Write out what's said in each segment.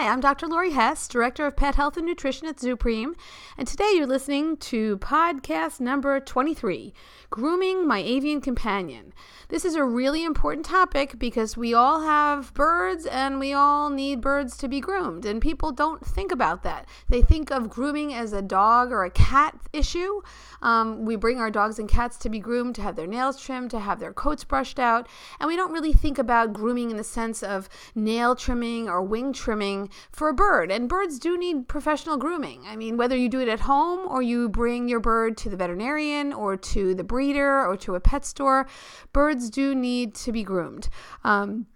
Hi, I'm Dr. Lori Hess, Director of Pet Health and Nutrition at ZuPreem, and today you're listening to podcast number 23 Grooming My Avian Companion. This is a really important topic because we all have birds and we all need birds to be groomed, and people don't think about that. They think of grooming as a dog or a cat issue. Um, we bring our dogs and cats to be groomed, to have their nails trimmed, to have their coats brushed out, and we don't really think about grooming in the sense of nail trimming or wing trimming for a bird. And birds do need professional grooming. I mean, whether you do it at home or you bring your bird to the veterinarian or to the breeder or to a pet store, birds do need to be groomed. Um,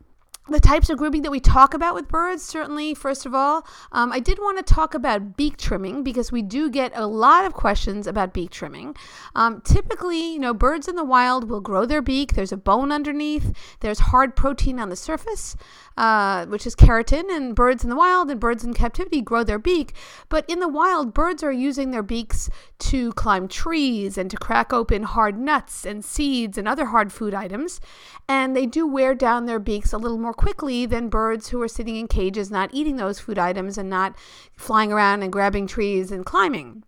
the types of grooming that we talk about with birds, certainly, first of all, um, I did want to talk about beak trimming because we do get a lot of questions about beak trimming. Um, typically, you know, birds in the wild will grow their beak. There's a bone underneath, there's hard protein on the surface, uh, which is keratin, and birds in the wild and birds in captivity grow their beak. But in the wild, birds are using their beaks to climb trees and to crack open hard nuts and seeds and other hard food items. And they do wear down their beaks a little more quickly than birds who are sitting in cages not eating those food items and not flying around and grabbing trees and climbing.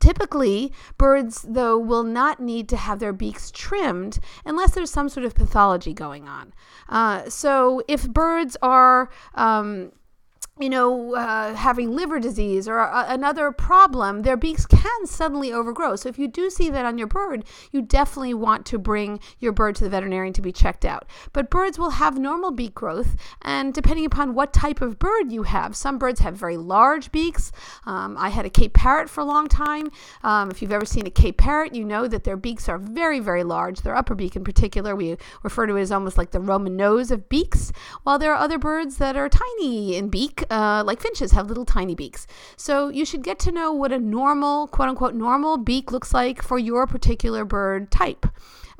Typically, birds, though, will not need to have their beaks trimmed unless there's some sort of pathology going on. Uh, so, if birds are um, you know, uh, having liver disease or a, another problem, their beaks can suddenly overgrow. So, if you do see that on your bird, you definitely want to bring your bird to the veterinarian to be checked out. But birds will have normal beak growth, and depending upon what type of bird you have, some birds have very large beaks. Um, I had a Cape parrot for a long time. Um, if you've ever seen a Cape parrot, you know that their beaks are very, very large. Their upper beak, in particular, we refer to it as almost like the Roman nose of beaks, while there are other birds that are tiny in beak uh, like finches, have little tiny beaks. So you should get to know what a normal, quote unquote, normal beak looks like for your particular bird type.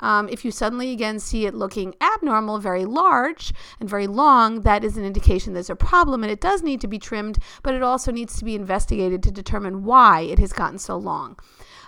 Um, if you suddenly again see it looking abnormal, very large and very long, that is an indication there's a problem and it does need to be trimmed, but it also needs to be investigated to determine why it has gotten so long.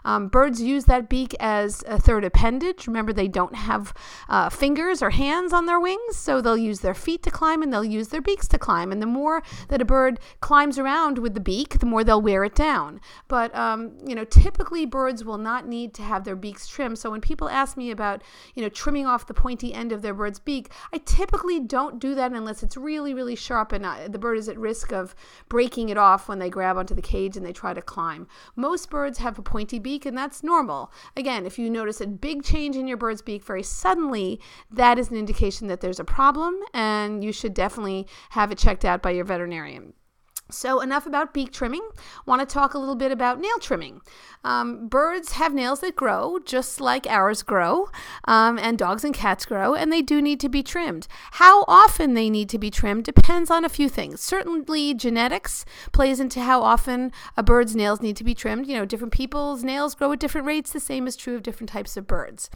Um, birds use that beak as a third appendage. Remember, they don't have uh, fingers or hands on their wings, so they'll use their feet to climb and they'll use their beaks to climb. And the more that a bird climbs around with the beak, the more they'll wear it down. But, um, you know, typically birds will not need to have their beaks trimmed. So when people ask me about, you know, trimming off the pointy end of their bird's beak, I typically don't do that unless it's really, really sharp and uh, the bird is at risk of breaking it off when they grab onto the cage and they try to climb. Most birds have a pointy beak beak, and that's normal. Again, if you notice a big change in your bird's beak very suddenly, that is an indication that there's a problem, and you should definitely have it checked out by your veterinarian. So, enough about beak trimming. Want to talk a little bit about nail trimming. Um, birds have nails that grow just like ours grow, um, and dogs and cats grow, and they do need to be trimmed. How often they need to be trimmed depends on a few things. Certainly, genetics plays into how often a bird's nails need to be trimmed. You know, different people's nails grow at different rates. The same is true of different types of birds.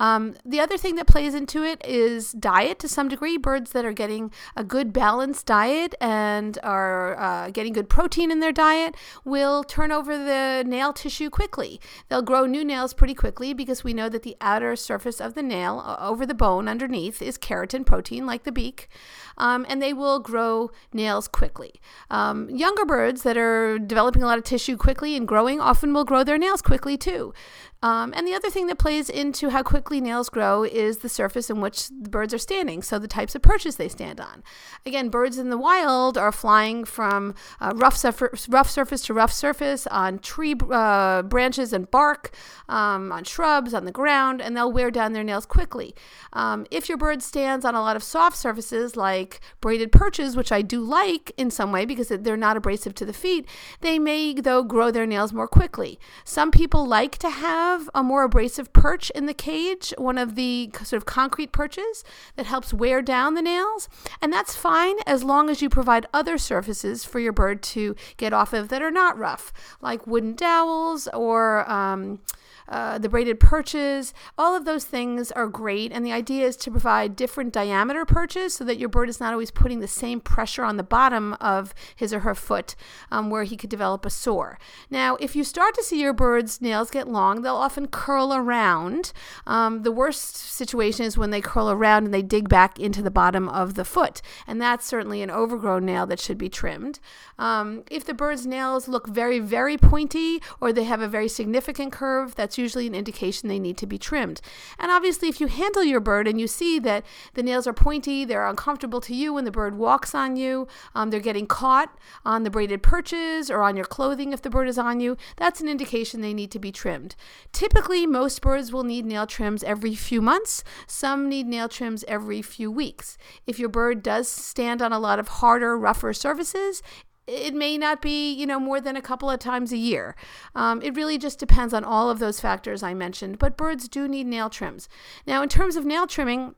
Um, the other thing that plays into it is diet to some degree. Birds that are getting a good balanced diet and are uh, getting good protein in their diet will turn over the nail tissue quickly. They'll grow new nails pretty quickly because we know that the outer surface of the nail uh, over the bone underneath is keratin protein, like the beak, um, and they will grow nails quickly. Um, younger birds that are developing a lot of tissue quickly and growing often will grow their nails quickly too. Um, and the other thing that plays into how quickly nails grow is the surface in which the birds are standing, so the types of perches they stand on. Again, birds in the wild are flying from uh, rough, surf- rough surface to rough surface on tree uh, branches and bark, um, on shrubs, on the ground, and they'll wear down their nails quickly. Um, if your bird stands on a lot of soft surfaces like braided perches, which I do like in some way because they're not abrasive to the feet, they may, though, grow their nails more quickly. Some people like to have have a more abrasive perch in the cage, one of the sort of concrete perches that helps wear down the nails. And that's fine as long as you provide other surfaces for your bird to get off of that are not rough, like wooden dowels or. Um, uh, the braided perches, all of those things are great. And the idea is to provide different diameter perches so that your bird is not always putting the same pressure on the bottom of his or her foot um, where he could develop a sore. Now, if you start to see your bird's nails get long, they'll often curl around. Um, the worst situation is when they curl around and they dig back into the bottom of the foot. And that's certainly an overgrown nail that should be trimmed. Um, if the bird's nails look very, very pointy or they have a very significant curve, that's usually an indication they need to be trimmed. And obviously, if you handle your bird and you see that the nails are pointy, they're uncomfortable to you when the bird walks on you, um, they're getting caught on the braided perches or on your clothing if the bird is on you, that's an indication they need to be trimmed. Typically, most birds will need nail trims every few months. Some need nail trims every few weeks. If your bird does stand on a lot of harder, rougher surfaces, it may not be, you know, more than a couple of times a year. Um, it really just depends on all of those factors I mentioned. But birds do need nail trims. Now, in terms of nail trimming,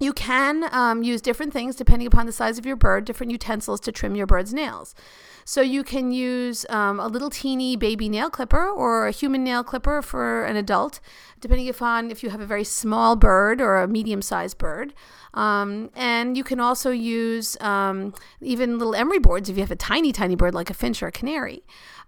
you can um, use different things depending upon the size of your bird, different utensils to trim your bird's nails. So you can use um, a little teeny baby nail clipper or a human nail clipper for an adult, depending upon if you have a very small bird or a medium sized bird. Um, and you can also use um, even little emery boards if you have a tiny, tiny bird like a finch or a canary.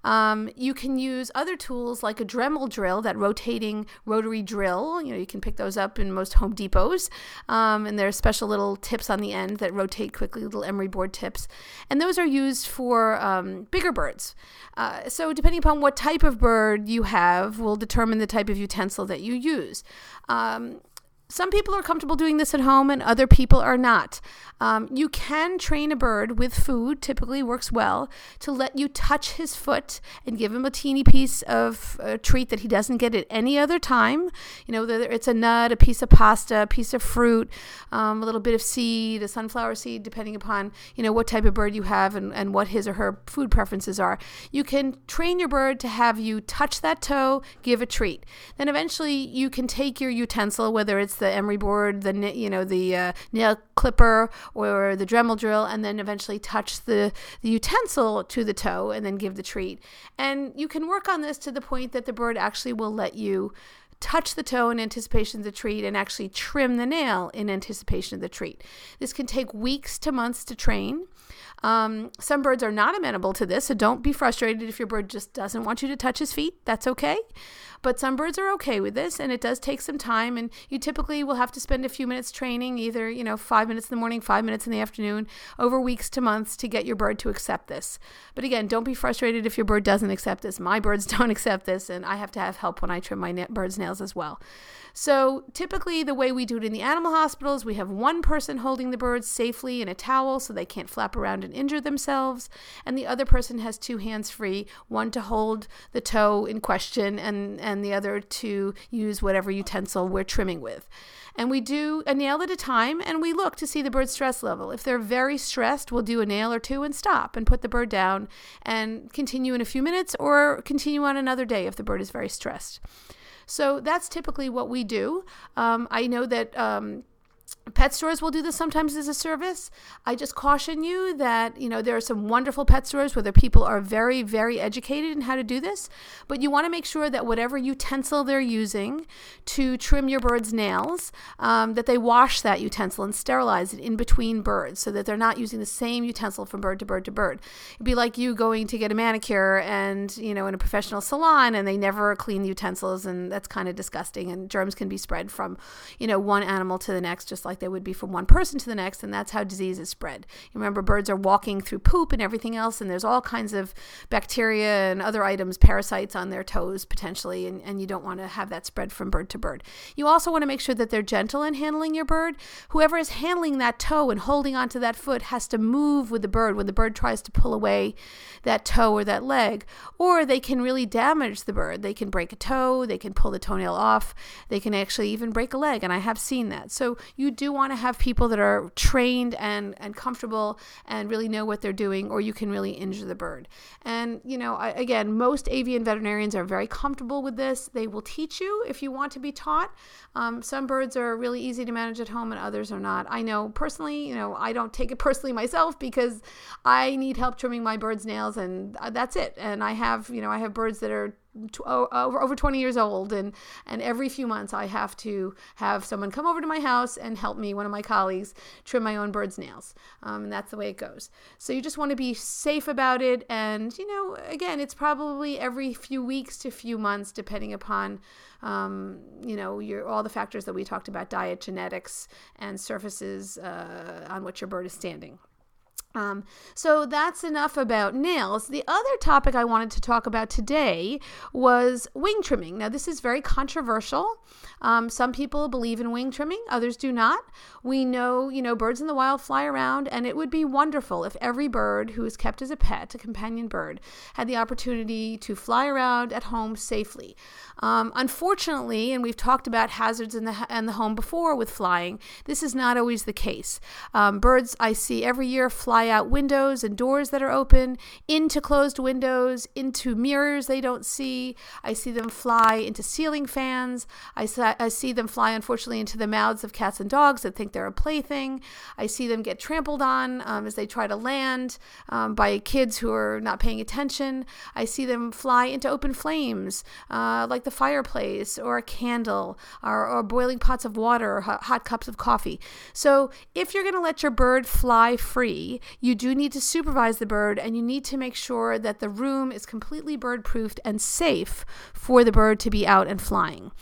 Um, you can use other tools like a Dremel drill, that rotating rotary drill. You know, you can pick those up in most Home Depots. Um, and there are special little tips on the end that rotate quickly, little emery board tips. And those are used for um, bigger birds. Uh, so, depending upon what type of bird you have, will determine the type of utensil that you use. Um, some people are comfortable doing this at home and other people are not. Um, you can train a bird with food, typically works well, to let you touch his foot and give him a teeny piece of a treat that he doesn't get at any other time. You know, whether it's a nut, a piece of pasta, a piece of fruit, um, a little bit of seed, a sunflower seed, depending upon, you know, what type of bird you have and, and what his or her food preferences are. You can train your bird to have you touch that toe, give a treat. Then eventually you can take your utensil, whether it's the emery board, the you know the uh, nail clipper or the Dremel drill, and then eventually touch the, the utensil to the toe, and then give the treat. And you can work on this to the point that the bird actually will let you touch the toe in anticipation of the treat and actually trim the nail in anticipation of the treat. This can take weeks to months to train. Um, some birds are not amenable to this, so don't be frustrated if your bird just doesn't want you to touch his feet. That's okay. But some birds are okay with this, and it does take some time. And you typically will have to spend a few minutes training, either you know five minutes in the morning, five minutes in the afternoon, over weeks to months to get your bird to accept this. But again, don't be frustrated if your bird doesn't accept this. My birds don't accept this, and I have to have help when I trim my bird's nails as well. So typically, the way we do it in the animal hospitals, we have one person holding the birds safely in a towel so they can't flap around and injure themselves, and the other person has two hands free, one to hold the toe in question, and and the other to use whatever utensil we're trimming with. And we do a nail at a time and we look to see the bird's stress level. If they're very stressed, we'll do a nail or two and stop and put the bird down and continue in a few minutes or continue on another day if the bird is very stressed. So that's typically what we do. Um, I know that. Um, Pet stores will do this sometimes as a service. I just caution you that, you know, there are some wonderful pet stores where the people are very, very educated in how to do this, but you want to make sure that whatever utensil they're using to trim your bird's nails, um, that they wash that utensil and sterilize it in between birds so that they're not using the same utensil from bird to bird to bird. It'd be like you going to get a manicure and, you know, in a professional salon and they never clean the utensils and that's kind of disgusting and germs can be spread from, you know, one animal to the next just like they would be from one person to the next, and that's how disease is spread. You remember, birds are walking through poop and everything else, and there's all kinds of bacteria and other items, parasites on their toes potentially, and, and you don't want to have that spread from bird to bird. You also want to make sure that they're gentle in handling your bird. Whoever is handling that toe and holding onto that foot has to move with the bird when the bird tries to pull away that toe or that leg, or they can really damage the bird. They can break a toe, they can pull the toenail off, they can actually even break a leg, and I have seen that. So you do want to have people that are trained and, and comfortable and really know what they're doing, or you can really injure the bird. And, you know, I, again, most avian veterinarians are very comfortable with this. They will teach you if you want to be taught. Um, some birds are really easy to manage at home and others are not. I know personally, you know, I don't take it personally myself because I need help trimming my bird's nails and uh, that's it. And I have, you know, I have birds that are over over 20 years old and and every few months I have to have someone come over to my house and help me one of my colleagues trim my own bird's nails. Um, and that's the way it goes. So you just want to be safe about it and you know again it's probably every few weeks to few months depending upon um, you know your all the factors that we talked about diet genetics and surfaces uh, on which your bird is standing um, so that's enough about nails. The other topic I wanted to talk about today was wing trimming. Now, this is very controversial. Um, some people believe in wing trimming, others do not. We know, you know, birds in the wild fly around, and it would be wonderful if every bird who is kept as a pet, a companion bird, had the opportunity to fly around at home safely. Um, unfortunately, and we've talked about hazards in the in the home before with flying, this is not always the case. Um, birds I see every year fly out windows and doors that are open, into closed windows, into mirrors they don't see. I see them fly into ceiling fans. I, I see them fly, unfortunately, into the mouths of cats and dogs that think they're a plaything. I see them get trampled on um, as they try to land um, by kids who are not paying attention. I see them fly into open flames, uh, like the fireplace or a candle or, or boiling pots of water or hot, hot cups of coffee. So if you're going to let your bird fly free, you do need to supervise the bird and you need to make sure that the room is completely bird proofed and safe for the bird to be out and flying.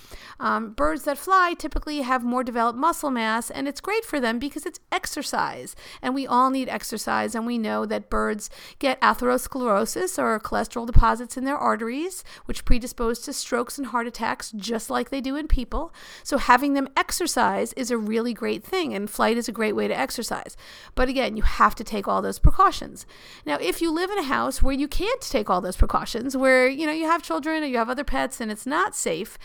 Um, birds that fly typically have more developed muscle mass, and it's great for them because it's exercise. And we all need exercise, and we know that birds get atherosclerosis or cholesterol deposits in their arteries, which predispose to strokes and heart attacks just like they do in people. So having them exercise is a really great thing, and flight is a great way to exercise. But again, you have to take all those precautions. Now, if you live in a house where you can't take all those precautions, where you know you have children or you have other pets and it's not safe,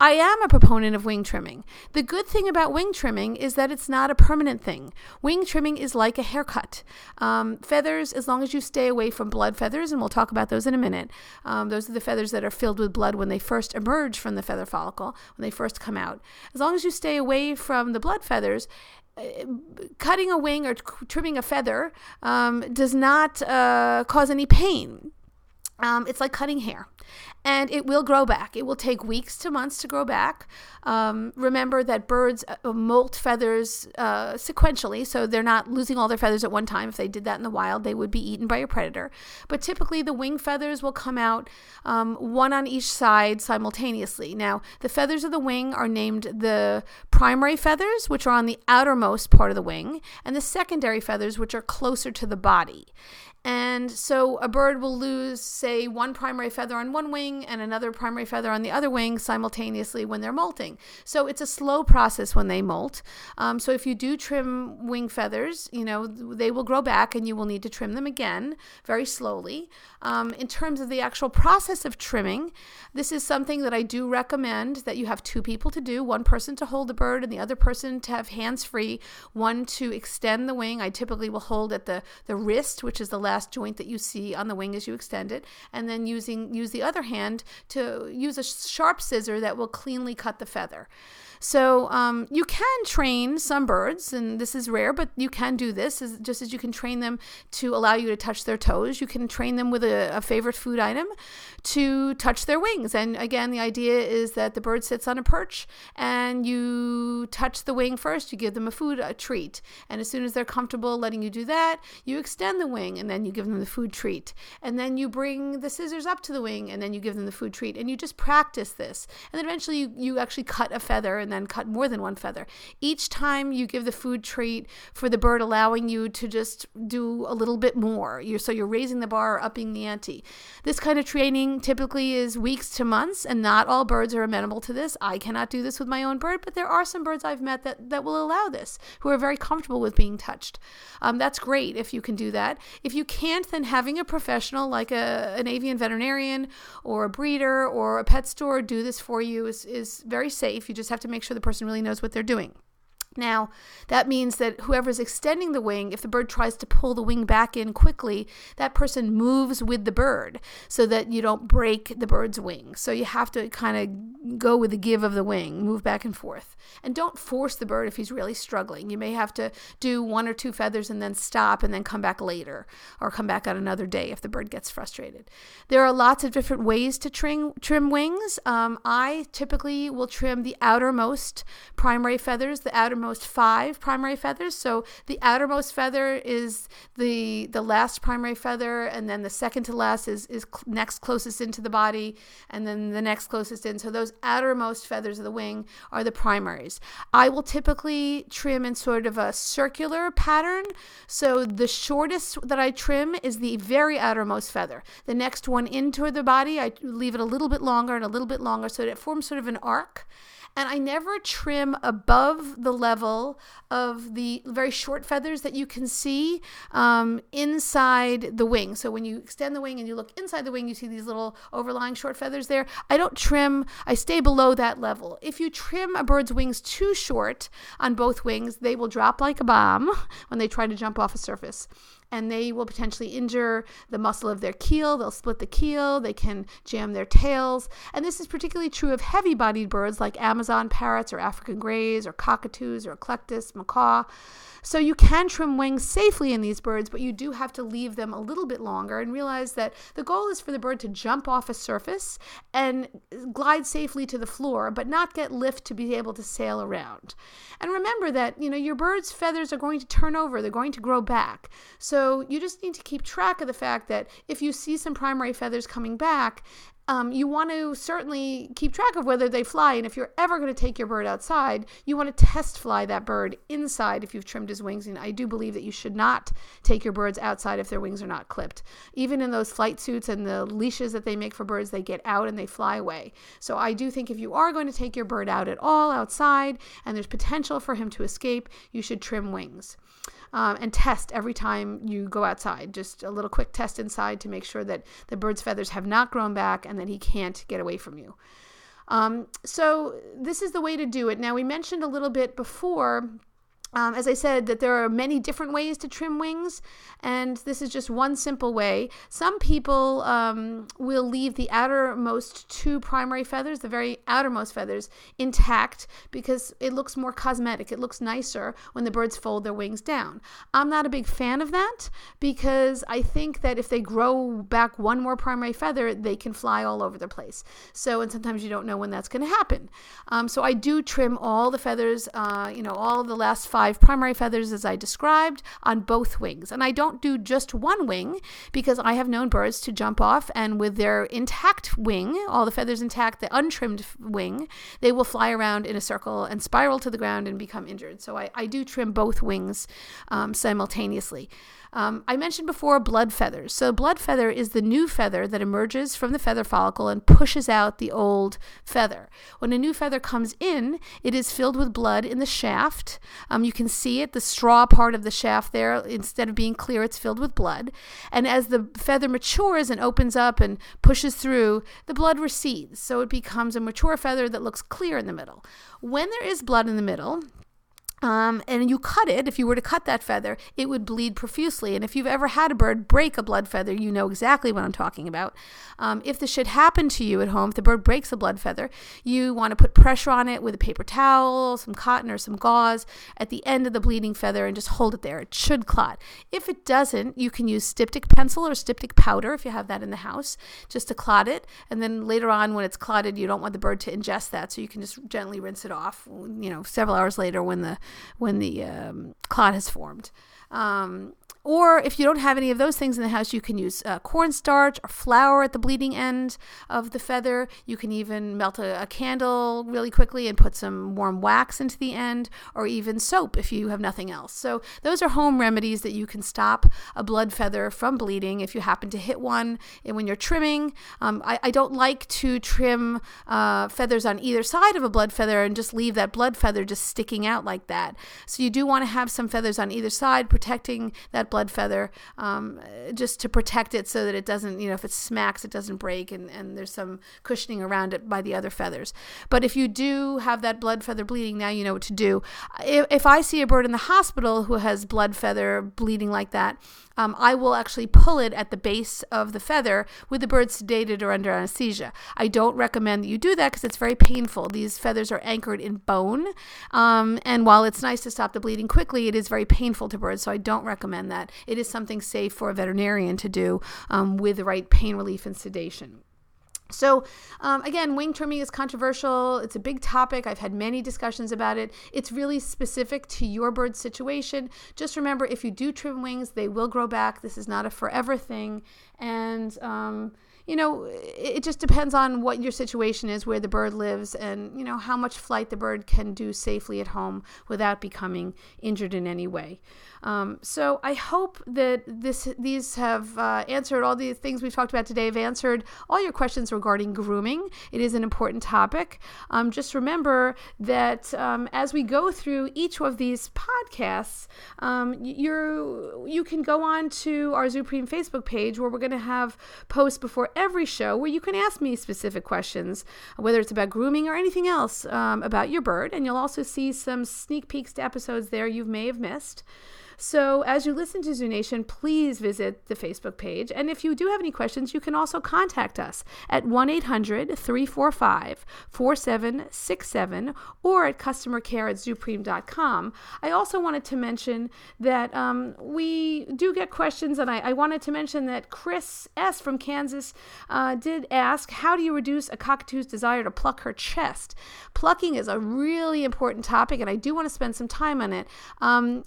I am a proponent of wing trimming. The good thing about wing trimming is that it's not a permanent thing. Wing trimming is like a haircut. Um, feathers, as long as you stay away from blood feathers, and we'll talk about those in a minute, um, those are the feathers that are filled with blood when they first emerge from the feather follicle, when they first come out. As long as you stay away from the blood feathers, cutting a wing or trimming a feather um, does not uh, cause any pain. Um, it's like cutting hair and it will grow back. It will take weeks to months to grow back. Um, remember that birds uh, molt feathers uh, sequentially, so they're not losing all their feathers at one time. If they did that in the wild, they would be eaten by a predator. But typically, the wing feathers will come out um, one on each side simultaneously. Now, the feathers of the wing are named the primary feathers, which are on the outermost part of the wing, and the secondary feathers, which are closer to the body. And so a bird will lose, say, one primary feather on one wing and another primary feather on the other wing simultaneously when they're molting. So it's a slow process when they molt. Um, so if you do trim wing feathers, you know, they will grow back and you will need to trim them again very slowly. Um, in terms of the actual process of trimming, this is something that I do recommend that you have two people to do one person to hold the bird and the other person to have hands free, one to extend the wing. I typically will hold at the, the wrist, which is the left last joint that you see on the wing as you extend it, and then using use the other hand to use a sharp scissor that will cleanly cut the feather. So um, you can train some birds, and this is rare, but you can do this as, just as you can train them to allow you to touch their toes. You can train them with a, a favorite food item to touch their wings. And again, the idea is that the bird sits on a perch and you touch the wing first, you give them a food a treat. And as soon as they're comfortable letting you do that, you extend the wing and then you give them the food treat. And then you bring the scissors up to the wing and then you give them the food treat. And you just practice this. And then eventually you, you actually cut a feather and then cut more than one feather. Each time you give the food treat for the bird, allowing you to just do a little bit more. You're, so you're raising the bar, or upping the ante. This kind of training typically is weeks to months, and not all birds are amenable to this. I cannot do this with my own bird, but there are some birds I've met that, that will allow this, who are very comfortable with being touched. Um, that's great if you can do that. If you can't, then having a professional like a, an avian veterinarian or a breeder or a pet store do this for you is, is very safe. You just have to make sure the person really knows what they're doing. Now, that means that whoever's extending the wing, if the bird tries to pull the wing back in quickly, that person moves with the bird so that you don't break the bird's wing. So you have to kind of go with the give of the wing, move back and forth. And don't force the bird if he's really struggling. You may have to do one or two feathers and then stop and then come back later or come back on another day if the bird gets frustrated. There are lots of different ways to trim, trim wings. Um, I typically will trim the outermost primary feathers, the outermost outermost five primary feathers. So the outermost feather is the the last primary feather, and then the second to last is is next closest into the body, and then the next closest in. So those outermost feathers of the wing are the primaries. I will typically trim in sort of a circular pattern. So the shortest that I trim is the very outermost feather. The next one into the body, I leave it a little bit longer and a little bit longer so that it forms sort of an arc and I never trim above the level of the very short feathers that you can see um, inside the wing. So when you extend the wing and you look inside the wing, you see these little overlying short feathers there. I don't trim, I stay below that level. If you trim a bird's wings too short on both wings, they will drop like a bomb when they try to jump off a surface and they will potentially injure the muscle of their keel. They'll split the keel, they can jam their tails. And this is particularly true of heavy bodied birds like Amazon parrots or African greys or cockatoos or eclectus, macaw. So you can trim wings safely in these birds, but you do have to leave them a little bit longer and realize that the goal is for the bird to jump off a surface and glide safely to the floor, but not get lift to be able to sail around. And remember that, you know, your bird's feathers are going to turn over, they're going to grow back. So you just need to keep track of the fact that if you see some primary feathers coming back um, you want to certainly keep track of whether they fly. And if you're ever going to take your bird outside, you want to test fly that bird inside if you've trimmed his wings. And I do believe that you should not take your birds outside if their wings are not clipped. Even in those flight suits and the leashes that they make for birds, they get out and they fly away. So I do think if you are going to take your bird out at all outside and there's potential for him to escape, you should trim wings um, and test every time you go outside. Just a little quick test inside to make sure that the bird's feathers have not grown back and that he can't get away from you. Um, so, this is the way to do it. Now, we mentioned a little bit before um, as I said, that there are many different ways to trim wings, and this is just one simple way. Some people um, will leave the outermost two primary feathers, the very outermost feathers, intact because it looks more cosmetic. It looks nicer when the birds fold their wings down. I'm not a big fan of that because I think that if they grow back one more primary feather, they can fly all over the place. So, and sometimes you don't know when that's going to happen. Um, so I do trim all the feathers, uh, you know, all the last five five primary feathers as I described on both wings. And I don't do just one wing because I have known birds to jump off and with their intact wing, all the feathers intact, the untrimmed wing, they will fly around in a circle and spiral to the ground and become injured. So I, I do trim both wings um, simultaneously. Um, I mentioned before blood feathers. So, blood feather is the new feather that emerges from the feather follicle and pushes out the old feather. When a new feather comes in, it is filled with blood in the shaft. Um, you can see it, the straw part of the shaft there, instead of being clear, it's filled with blood. And as the feather matures and opens up and pushes through, the blood recedes. So, it becomes a mature feather that looks clear in the middle. When there is blood in the middle, um, and you cut it, if you were to cut that feather, it would bleed profusely. And if you've ever had a bird break a blood feather, you know exactly what I'm talking about. Um, if this should happen to you at home, if the bird breaks a blood feather, you want to put pressure on it with a paper towel, some cotton, or some gauze at the end of the bleeding feather and just hold it there. It should clot. If it doesn't, you can use styptic pencil or styptic powder if you have that in the house just to clot it. And then later on, when it's clotted, you don't want the bird to ingest that, so you can just gently rinse it off, you know, several hours later when the when the um, clot has formed. Um, or if you don't have any of those things in the house, you can use uh, cornstarch or flour at the bleeding end of the feather. You can even melt a, a, candle really quickly and put some warm wax into the end, or even soap if you have nothing else. So, those are home remedies that you can stop a blood feather from bleeding if you happen to hit one And when you're trimming. Um, I, I, don't like to trim uh, feathers on either side of a blood feather and just leave that blood feather just sticking out like that. So, you do want to have some feathers on either side protecting that blood feather um, just to protect it so that it doesn't, you know, if it smacks, it doesn't break and, and there's some cushioning around it by the other feathers. But if you do have that blood feather bleeding, now you know what to do. If, if I see a bird in the hospital who has blood feather bleeding like that, um, I will actually pull it at the base of the feather with the bird sedated or under anesthesia. I don't recommend that you do that because it's very painful. These feathers are anchored in bone, um, and while it's nice to stop the bleeding quickly, it is very painful to birds, so I don't recommend that. It is something safe for a veterinarian to do um, with the right pain relief and sedation. So, um, again, wing trimming is controversial. It's a big topic. I've had many discussions about it. It's really specific to your bird's situation. Just remember if you do trim wings, they will grow back. This is not a forever thing. And, um, you know, it just depends on what your situation is, where the bird lives, and, you know, how much flight the bird can do safely at home without becoming injured in any way. Um, so I hope that this these have uh, answered all the things we've talked about today, have answered all your questions regarding grooming. It is an important topic. Um, just remember that um, as we go through each of these podcasts, um, you're, you can go on to our ZuPreem Facebook page where we're going to have posts before every show where you can ask me specific questions, whether it's about grooming or anything else um, about your bird. And you'll also see some sneak peeks to episodes there you may have missed. So, as you listen to Zoo Nation, please visit the Facebook page. And if you do have any questions, you can also contact us at 1 800 345 4767 or at customercare at zupreem.com. I also wanted to mention that um, we do get questions, and I, I, wanted to mention that Chris S. from Kansas uh, did ask How do you reduce a cockatoo's desire to pluck her chest? Plucking is a really important topic, and I do want to spend some time on it. Um,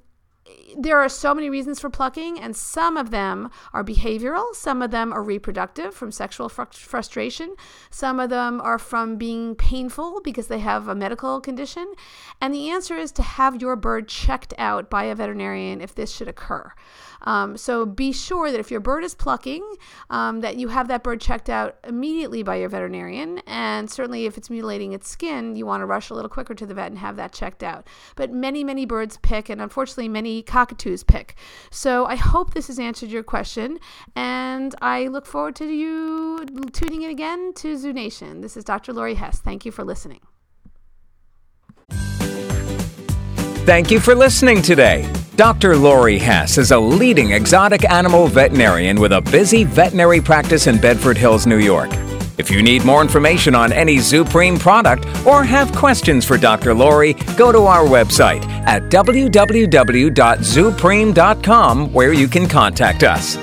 there are so many reasons for plucking, and some of them are behavioral, some of them are reproductive from sexual fr- frustration, some of them are from being painful because they have a medical condition. And the answer is to have your bird checked out by a veterinarian if this should occur. Um, so be sure that if your bird is plucking, um, that you have that bird checked out immediately by your veterinarian. And certainly if it's mutilating its skin, you want to rush a little quicker to the vet and have that checked out. But many, many birds pick, and unfortunately, many cockatoos pick. So I hope this has answered your question, and I look forward to you tuning in again to Zoo Nation. This is Dr. Lori Hess. Thank you for listening. Thank you for listening today. Dr. Lori Hess is a leading exotic animal veterinarian with a busy veterinary practice in Bedford Hills, New York. If you need more information on any ZuPreem product or have questions for Dr. Lori, go to our website at www.zupreem.com where you can contact us.